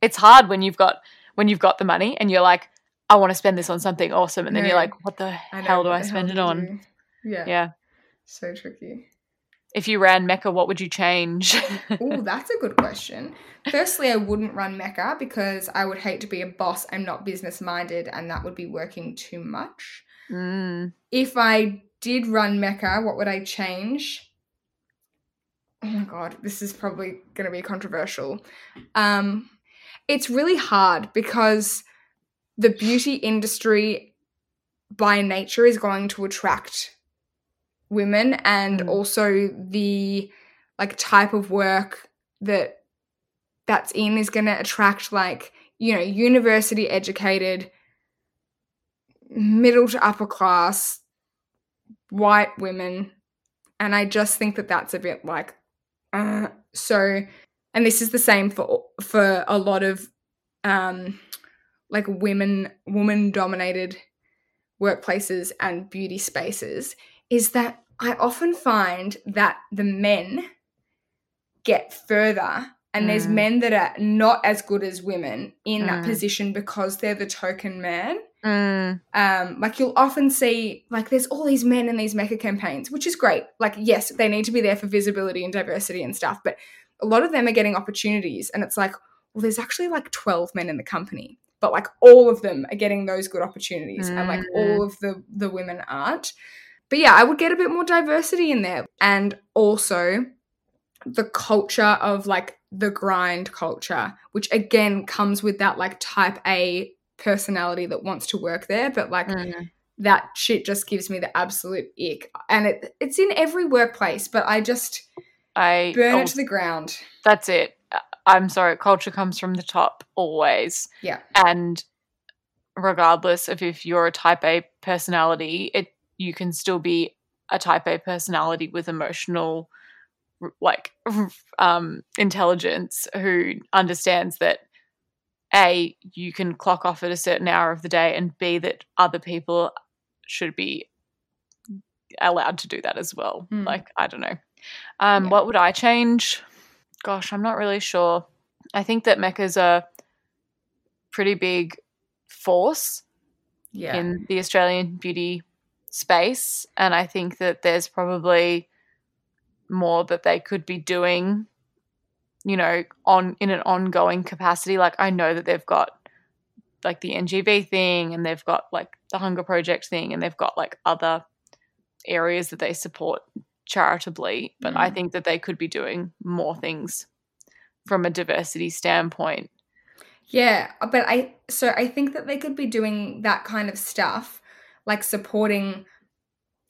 It's hard when you've got when you've got the money and you're like, I want to spend this on something awesome, and then you're like, what the I hell do I spend it on? Yeah, Yeah. so tricky. If you ran Mecca, what would you change? Oh, that's a good question. Firstly, I wouldn't run Mecca because I would hate to be a boss. I'm not business minded, and that would be working too much. mm. If I did run Mecca, what would I change? Oh my god, this is probably going to be controversial. Um, it's really hard because the beauty industry by nature is going to attract women and Mm. also the like type of work that that's in is going to attract like you know university educated middle to upper class white women and i just think that that's a bit like uh, so and this is the same for for a lot of um like women woman dominated workplaces and beauty spaces is that i often find that the men get further and there's Mm. men that are not as good as women in that Mm. position because they're the token man Mm. um, like you'll often see like there's all these men in these Mecca campaigns, which is great. Like, yes, they need to be there for visibility and diversity and stuff, but a lot of them are getting opportunities, and it's like, well, there's actually like 12 men in the company, but like all of them are getting those good opportunities, and like Mm. all of the the women aren't. But yeah, I would get a bit more diversity in there, and also the culture of like the grind culture, which again comes with that like type A personality that wants to work there, but like Mm. that shit just gives me the absolute ick. And it it's in every workplace, but I just I burn oh, it to the ground. that's it. Uh, I'm sorry, culture comes from the top always. Yeah. And regardless of if you're a type A personality, it you can still be a type A personality with emotional like um intelligence who understands that a you can clock off at a certain hour of the day and b that other people should be allowed to do that as well Mm. like i don't know um Yeah. what would i change gosh i'm not really sure i think that mecca's a pretty big force Yeah. in the Australian beauty space. And I think that there's probably more that they could be doing, you know, on in an ongoing capacity. Like I know that they've got like the NGV thing and they've got like the Hunger Project thing and they've got like other areas that they support charitably. But I Mm. think that they could be doing more things from a diversity standpoint. Yeah, but I so I think that they could be doing that kind of stuff, like supporting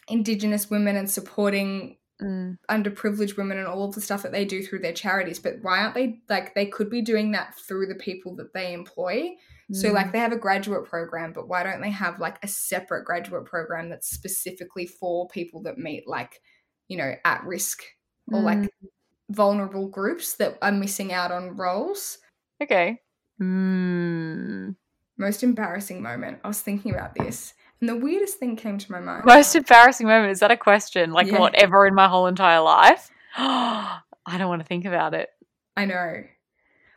indigenous women and supporting Mm. underprivileged women and all of the stuff that they do through their charities. But why aren't they like they could be doing that through the people that they employ? So Mm. like they have a graduate program, but why don't they have like a separate graduate program that's specifically for people that meet like, you know, at risk or Mm. like vulnerable groups that are missing out on roles? Okay. Mm. Most embarrassing moment. I was thinking about this, and the weirdest thing came to my mind. Most embarrassing moment. Is that a question? Like Yeah. whatever in my whole entire life? I don't want to think about it. I know.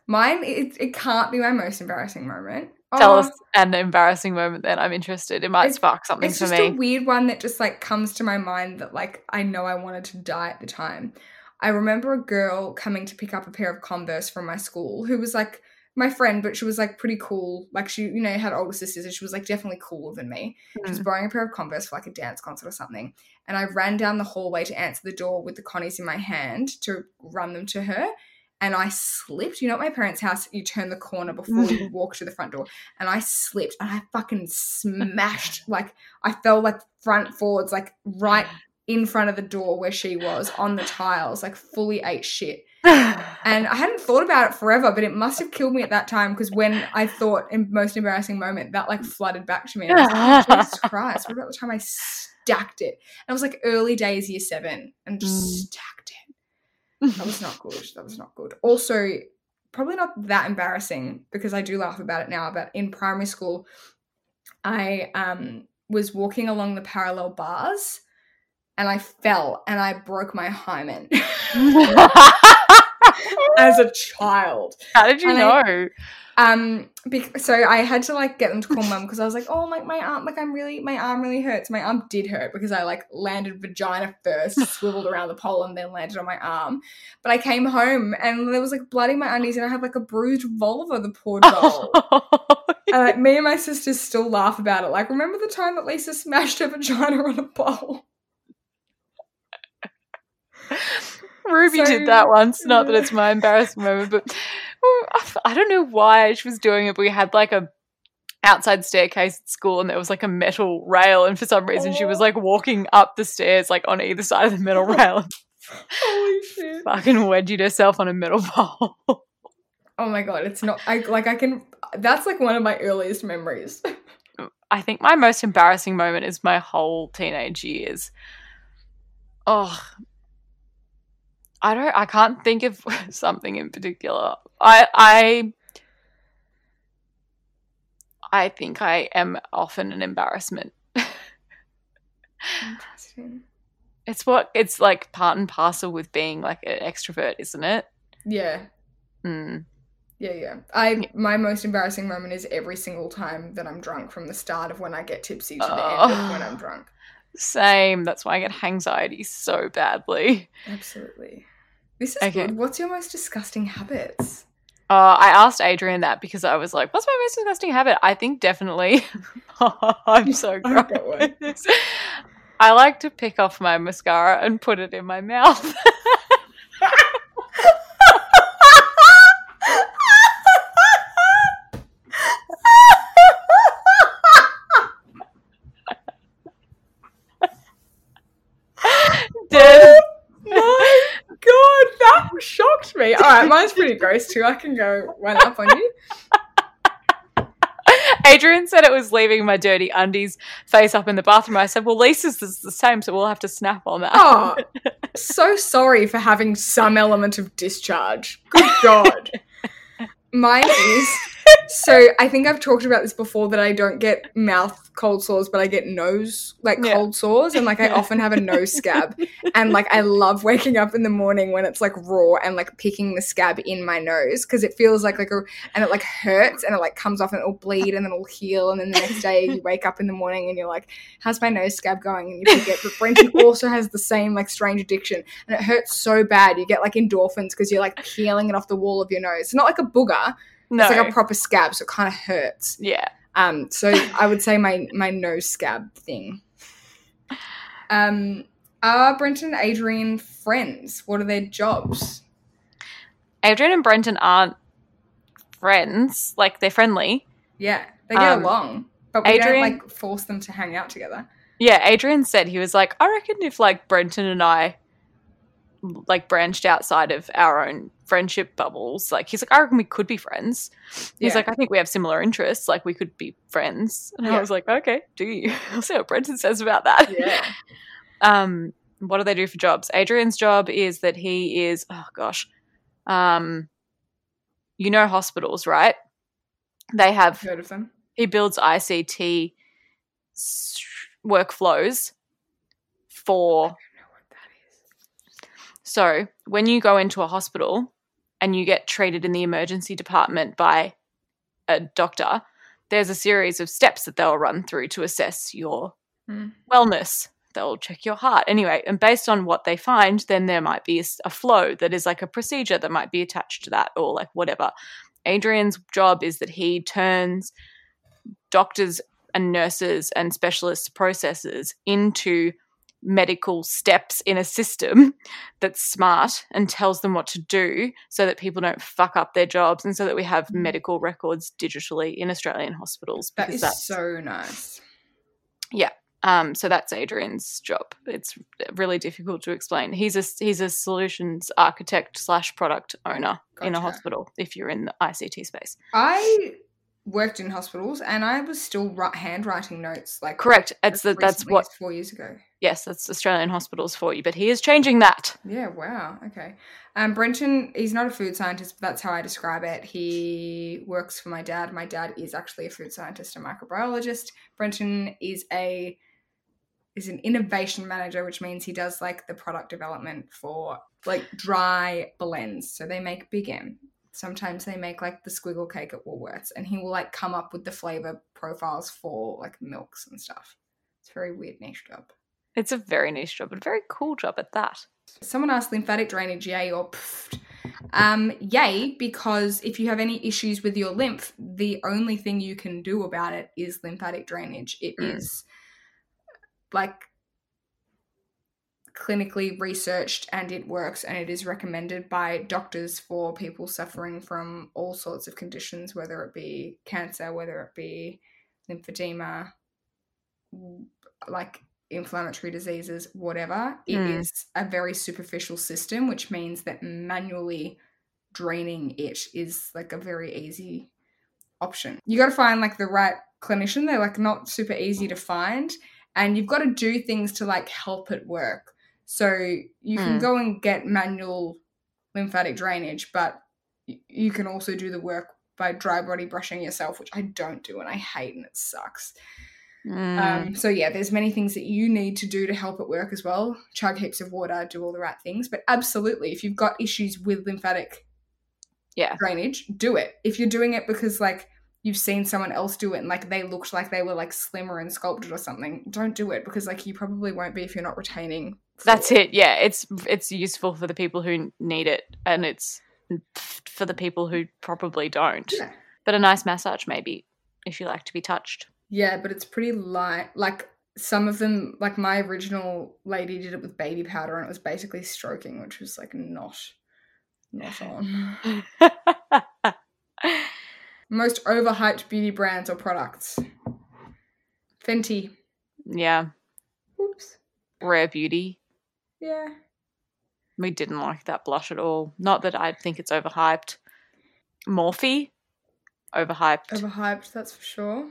Mine, it, it can't be my most embarrassing moment. Tell Oh, us an embarrassing moment then. I'm interested. It might It's- spark something for me. It's just a weird one that just like comes to my mind that like I know I wanted to die at the time. I remember a girl coming to pick up a pair of Converse from my school who was like my friend, but she was like pretty cool. Like she, you know, had older sisters and she was like definitely cooler than me. She was Mm. borrowing a pair of Converse for like a dance concert or something. And I ran down the hallway to answer the door with the connies in my hand to run them to her. And I slipped. You know, at my parents' house, you turn the corner before you walk to the front door. And I slipped and I fucking smashed. Like, I fell like front forwards, like right in front of the door where she was on the tiles, like fully ate shit. And I hadn't thought about it forever, but it must have killed me at that time because when I thought in most embarrassing moment, that like flooded back to me. And I was like, Jesus Christ, what about the time I stacked it? And it was like early days, year seven, and just Mm. stacked it. That was not good. That was not good. Also, probably not that embarrassing because I do laugh about it now, but in primary school, I um was walking along the parallel bars and I fell and I broke my hymen as a child. How did you And I- know? Um, bec- so I had to like get them to call mum because I was like, oh, like my arm, like I'm really, my arm really hurts. My arm did hurt because I like landed vagina first, swiveled around the pole, and then landed on my arm. But I came home and there was like blood in my undies, and I had like a bruised vulva. The poor doll. and like me and my sisters still laugh about it. Like, remember the time that Lisa smashed her vagina on a pole? Ruby So- did that once. Not that it's my embarrassing moment, but I don't know why she was doing it. But we had like a outside staircase at school, and there was like a metal rail, and for some reason she was Oh. like walking up the stairs, like on either side of the metal rail, Holy shit! fucking wedged herself on a metal pole. Oh my god, it's not. I like I can. That's like one of my earliest memories. I think my most embarrassing moment is my whole teenage years. Oh, I don't. I can't think of something in particular. I I I think I am often an embarrassment. Interesting. It's what it's like part and parcel with being like an extrovert, isn't it? Yeah. Mm. Yeah, yeah. I my most embarrassing moment is every single time that I'm drunk from the start of when I get tipsy to the end of when I'm drunk. Same. That's why I get anxiety so badly. Absolutely. This is Okay. good. What's your most disgusting habits? Uh, I asked Adrian that because I was like, "What's my most disgusting habit?" I think definitely. I'm so gross. I like to pick off my mascara and put it in my mouth. Dead. God, that shocked me. me. All right, mine's pretty gross too. I can go one up on you. Adrian said it was leaving my dirty undies face up in the bathroom. I said, well, Lisa's is the same, so we'll have to snap on that. Oh, so sorry for having some element of discharge. Good God. Mine is so I think I've talked about this before that I don't get mouth cold sores, but I get nose like Yeah. cold sores, and like I often have a nose scab, and like I love waking up in the morning when it's like raw and like picking the scab in my nose because it feels like like a and it like hurts and it like comes off and it'll bleed and then it'll heal, and then the next day you wake up in the morning and you're like, how's my nose scab going? And you forget. But Brenton also has the same like strange addiction, and it hurts so bad you get like endorphins because you're like peeling it off the wall of your nose. It's not like a booger. No. It's like a proper scab, so it kind of hurts. yeah. Um, so I would say my my nose scab thing. Um, are Brenton and Adrian friends? What are their jobs? Adrian and Brenton aren't friends. Like, they're friendly. Yeah, they get Um, along, but we Adrian- don't like force them to hang out together. Yeah, Adrian said he was like, I reckon if like Brenton and I like branched outside of our own friendship bubbles, like he's like, I reckon we could be friends. He's Yeah. like, I think we have similar interests, like we could be friends. And Yeah. I was like, okay, do you? I'll see what Brenton says about that. Yeah. Um, what do they do for jobs? Adrian's job is that he is, oh gosh, um, you know hospitals, right? They have Heard of them? he builds ICT workflows for. So when you go into a hospital and you get treated in the emergency department by a doctor, there's a series of steps that they'll run through to assess your Hmm. wellness. They'll check your heart. Anyway, and based on what they find, then there might be a flow that is like a procedure that might be attached to that or like whatever. Adrian's job is that he turns doctors and nurses and specialist processes into medical steps in a system that's smart and tells them what to do so that people don't fuck up their jobs and so that we have medical records digitally in Australian hospitals That is that's so nice. Yeah. Um so that's Adrian's job. It's really difficult to explain. He's a he's a solutions architect slash product owner in a hospital if you're in the ICT space. I worked in hospitals and I was still ri- handwriting notes. Like Correct. It's the, that's what four years ago. yes, that's Australian hospitals for you. But he is changing that. Yeah, wow. Okay. Um, Brenton, he's not a food scientist, but that's how I describe it. He works for my dad. My dad is actually a food scientist and microbiologist. Brenton is a is an innovation manager, which means he does like the product development for like dry blends. So they make Big M. Sometimes they make like the squiggle cake at Woolworths, and he will like come up with the flavor profiles for like milks and stuff. It's a very weird niche job. It's a very niche job, but a very cool job at that. Someone asked lymphatic drainage, yay or pfft. Um, yay, because if you have any issues with your lymph, the only thing you can do about it is lymphatic drainage. It is Mm. like clinically researched and it works and it is recommended by doctors for people suffering from all sorts of conditions, whether it be cancer, whether it be lymphedema, like inflammatory diseases, whatever. It is Mm. a very superficial system, which means that manually draining it is like a very easy option. You got to find like the right clinician. They're like not super easy to find, and you've got to do things to like help it work. So you can Mm. go and get manual lymphatic drainage, but you can also do the work by dry body brushing yourself, which I don't do and I hate and it sucks. Mm. Um, so yeah, there's many things that you need to do to help it work as well. Chug heaps of water, do all the right things. But absolutely, if you've got issues with lymphatic Yeah. drainage, do it. If you're doing it because like you've seen someone else do it and like they looked like they were like slimmer and sculpted or something, don't do it because like you probably won't be if you're not retaining. That's fluid. it. Yeah, it's it's useful for the people who need it, and it's for the people who probably don't. Yeah. But a nice massage, maybe, if you like to be touched. Yeah, but it's pretty light. Like some of them, like my original lady did it with baby powder and it was basically stroking, which was like not not on. Most overhyped beauty brands or products. Fenty. yeah, Oops. rare beauty. Yeah. We didn't like that blush at all. Not that I think it's overhyped. Morphe, overhyped. Overhyped, that's for sure.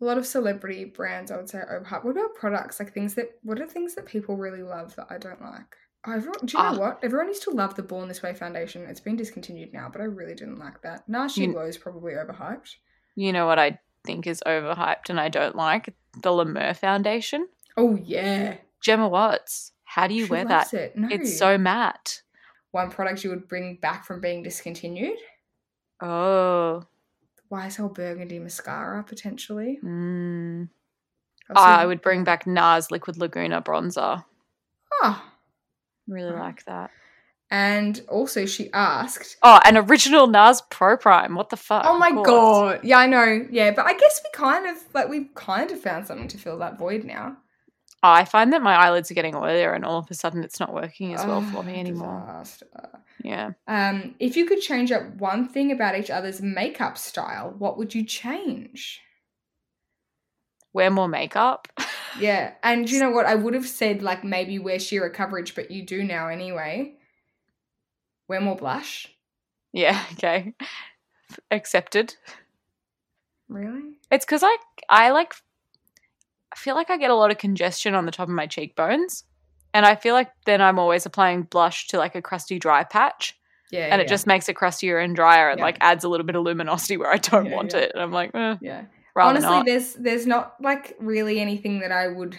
A lot of celebrity brands, I would say, overhyped. What about products? Like things that, what are things that people really love that I don't like? Oh, everyone, do you know Ah. what? Everyone used to love the Born This Way foundation. It's been discontinued now, but I really didn't like that. Nashi Glow is probably overhyped. you know what I think is overhyped and I don't like? The La Mer foundation. Oh, yeah. Gemma Watts. How do you She wear that? It. No. It's so matte. One product you would bring back from being discontinued? Oh. YSL Burgundy mascara, potentially. Mm. Also- I would bring back NARS Liquid Laguna bronzer. Ah. Really Wow. like that. And also, she asked, Oh, an original NARS Pro Prime. What the fuck? Oh my god. Yeah, I know. Yeah, but I guess we kind of like we've kind of found something to fill that void now. I find that my eyelids are getting oilier and all of a sudden it's not working as well for Oh, me anymore. disaster. Yeah. Um, if you could change up one thing about each other's makeup style, what would you change? Wear more makeup. Yeah, and you know what? I would have said like maybe wear sheer coverage, but you do now anyway. Wear more blush. yeah, okay. Accepted. Really? It's because I I like I feel like I get a lot of congestion on the top of my cheekbones. And I feel like then I'm always applying blush to like a crusty dry patch. Yeah. and it yeah, just makes it crustier and drier and Yeah. like adds a little bit of luminosity where I don't Yeah, want it. And I'm like, eh, yeah. Rather Honestly, not. there's there's not like really anything that I would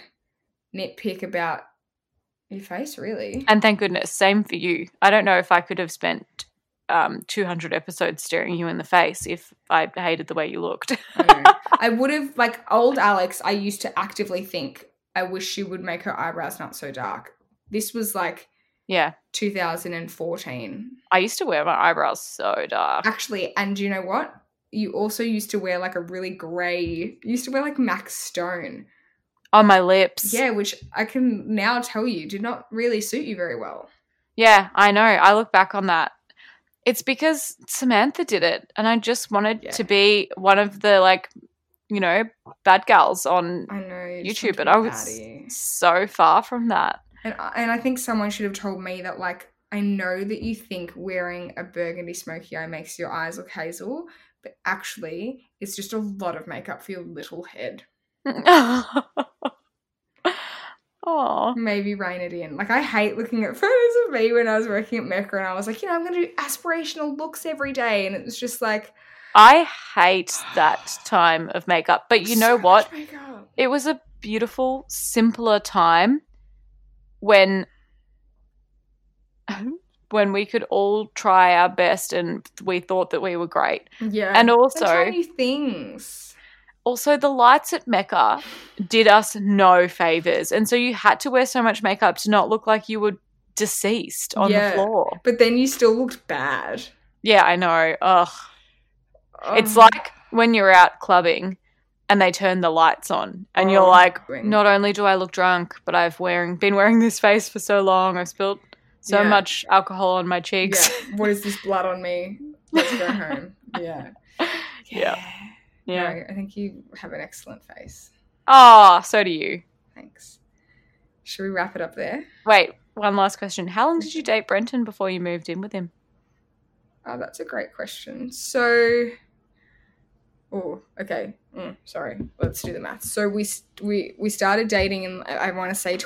nitpick about your face, really. And thank goodness, same for you. I don't know if I could have spent um, 200 episodes staring you in the face if I hated the way you looked. I. I would have like old Alex. I used to actively think, I wish she would make her eyebrows not so dark. This was like yeah, 2014, I used to wear my eyebrows so dark. actually. And you know what? You also used to wear like a really grey. You used to wear like MAC Stone. On my lips. Yeah, which I can now tell you did not really suit you very well. Yeah, I know. I look back on that. It's because Samantha did it, and I just wanted Yeah. to be one of the like, you know, bad gals on I know YouTube, but I was so far from that. And I, and I think someone should have told me that like I know that you think wearing a burgundy smoky eye makes your eyes look hazel, but actually it's just a lot of makeup for your little head. Oh, Maybe rein it in. Like I hate looking at photos of me when I was working at Mecca and I was like, you know, I'm gonna do aspirational looks every day, and it was just like I hate that time of makeup. But you know so what? It was a beautiful, simpler time when when we could all try our best and we thought that we were great. Yeah, And also- new things. Also, the lights at Mecca did us no favors. And so you had to wear so much makeup to not look like you were deceased on Yeah. the floor. But then you still looked bad. Yeah, I know. Ugh. It's like when you're out clubbing and they turn the lights on and you're Oh, like, not only do I look drunk, but I've wearing been wearing this face for so long. I've spilled so Yeah. much alcohol on my cheeks. Yeah. What is this blood on me? Let's go home. Yeah. Yeah. Yeah. No, I think you have an excellent face. Oh, so do you. Thanks. Should we wrap it up there? Wait, one last question. How long did you date Brenton before you moved in with him? Oh, that's a great question. So, oh, okay. Mm, sorry. Let's do the math. So we we we started dating in I want to say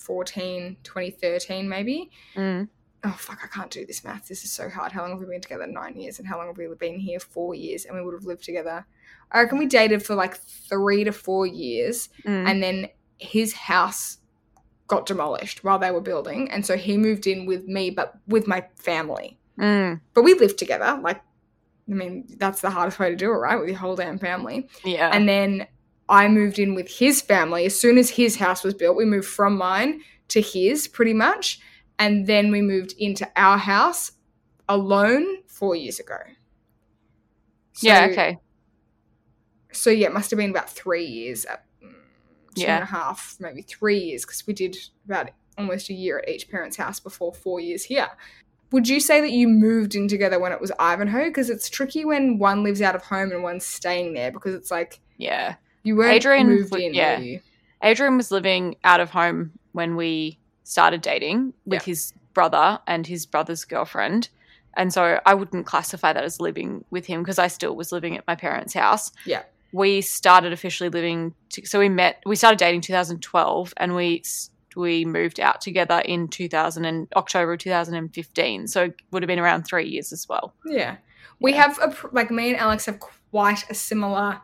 2014, 2013 maybe. Mm. Oh fuck, I can't do this math. This is so hard. How long have we been together? Nine years. And how long have we been here? Four years. And we would have lived together. I reckon we dated for like three to four years. Mm. and then his house got demolished while they were building and so he moved in with me but with my family Mm. but we lived together like i mean that's the hardest way to do it right with your whole damn family Yeah. and then i moved in with his family as soon as his house was built we moved from mine to his pretty much and then we moved into our house alone four years ago yeah, okay. so yeah, it must have been about three years, uh, mm, two Yeah. and a half, maybe three years, because we did about almost a year at each parent's house before four years here. Would you say that you moved in together when it was Ivanhoe? Because it's tricky when one lives out of home and one's staying there, because it's like Yeah. You weren't Adrian moved in, yeah. were? Adrian was living out of home when we started dating with Yeah. his brother and his brother's girlfriend. And so I wouldn't classify that as living with him because I still was living at my parents' house. Yeah. We started officially living, to, so we met, we started dating 2012 and we we moved out together in 2000 and October 2015. So it would have been around three years as well. Yeah. We have a like me and Alex have quite a similar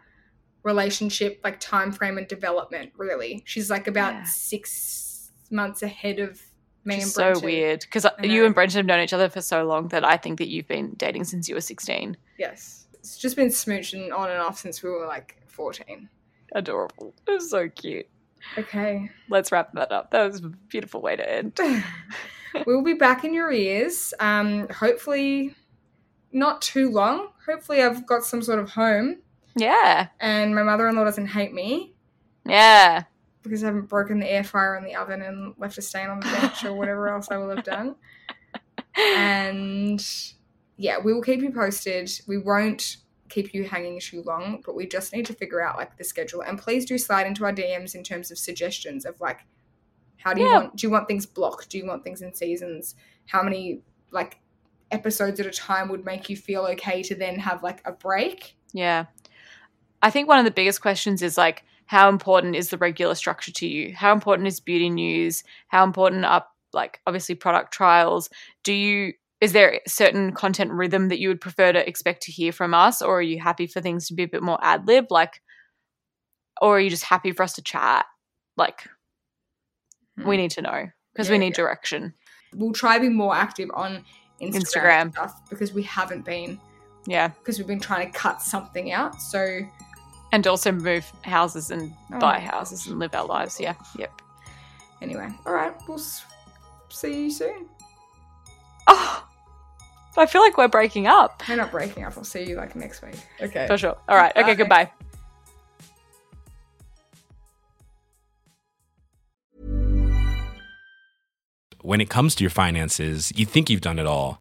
relationship like time frame and development really. She's like about Yeah. 6 months ahead of me Which so weird because you and Brenton have known each other for so long that I think that you've been dating since you were 16. Yes. It's just been smooching on and off since we were like 14. Adorable. It was so cute. Okay. Let's wrap that up. That was a beautiful way to end. we'll be back in your ears. Um hopefully not too long. Hopefully I've got some sort of home Yeah. and my mother-in-law doesn't hate me Yeah. because I haven't broken the air fryer in the oven and left a stain on the bench or whatever else I will have done. And yeah, we will keep you posted. We won't keep you hanging too long, but we just need to figure out like the schedule. And please do slide into our DMs in terms of suggestions of like how do you Yeah. want do you want things blocked? Do you want things in seasons? How many like episodes at a time would make you feel okay to then have like a break? Yeah. I think one of the biggest questions is like, how important is the regular structure to you? How important is beauty news? How important are like obviously product trials? Do you is there a certain content rhythm that you would prefer to expect to hear from us, or are you happy for things to be a bit more ad lib? Like, or are you just happy for us to chat? Like, we hmm. need to know because we need yeah. direction. We'll try to be more active on Instagram, Instagram. stuff because we haven't been Yeah, because we've been trying to cut something out. So and also move houses and Oh buy houses and live our lives. Yeah, yep. anyway, all right, we'll s- see you soon. Oh, I feel like we're breaking up. We're not breaking up. I'll see you like next week. Okay. For sure. All right. Okay. Bye. Goodbye. When it comes to your finances, you think you've done it all.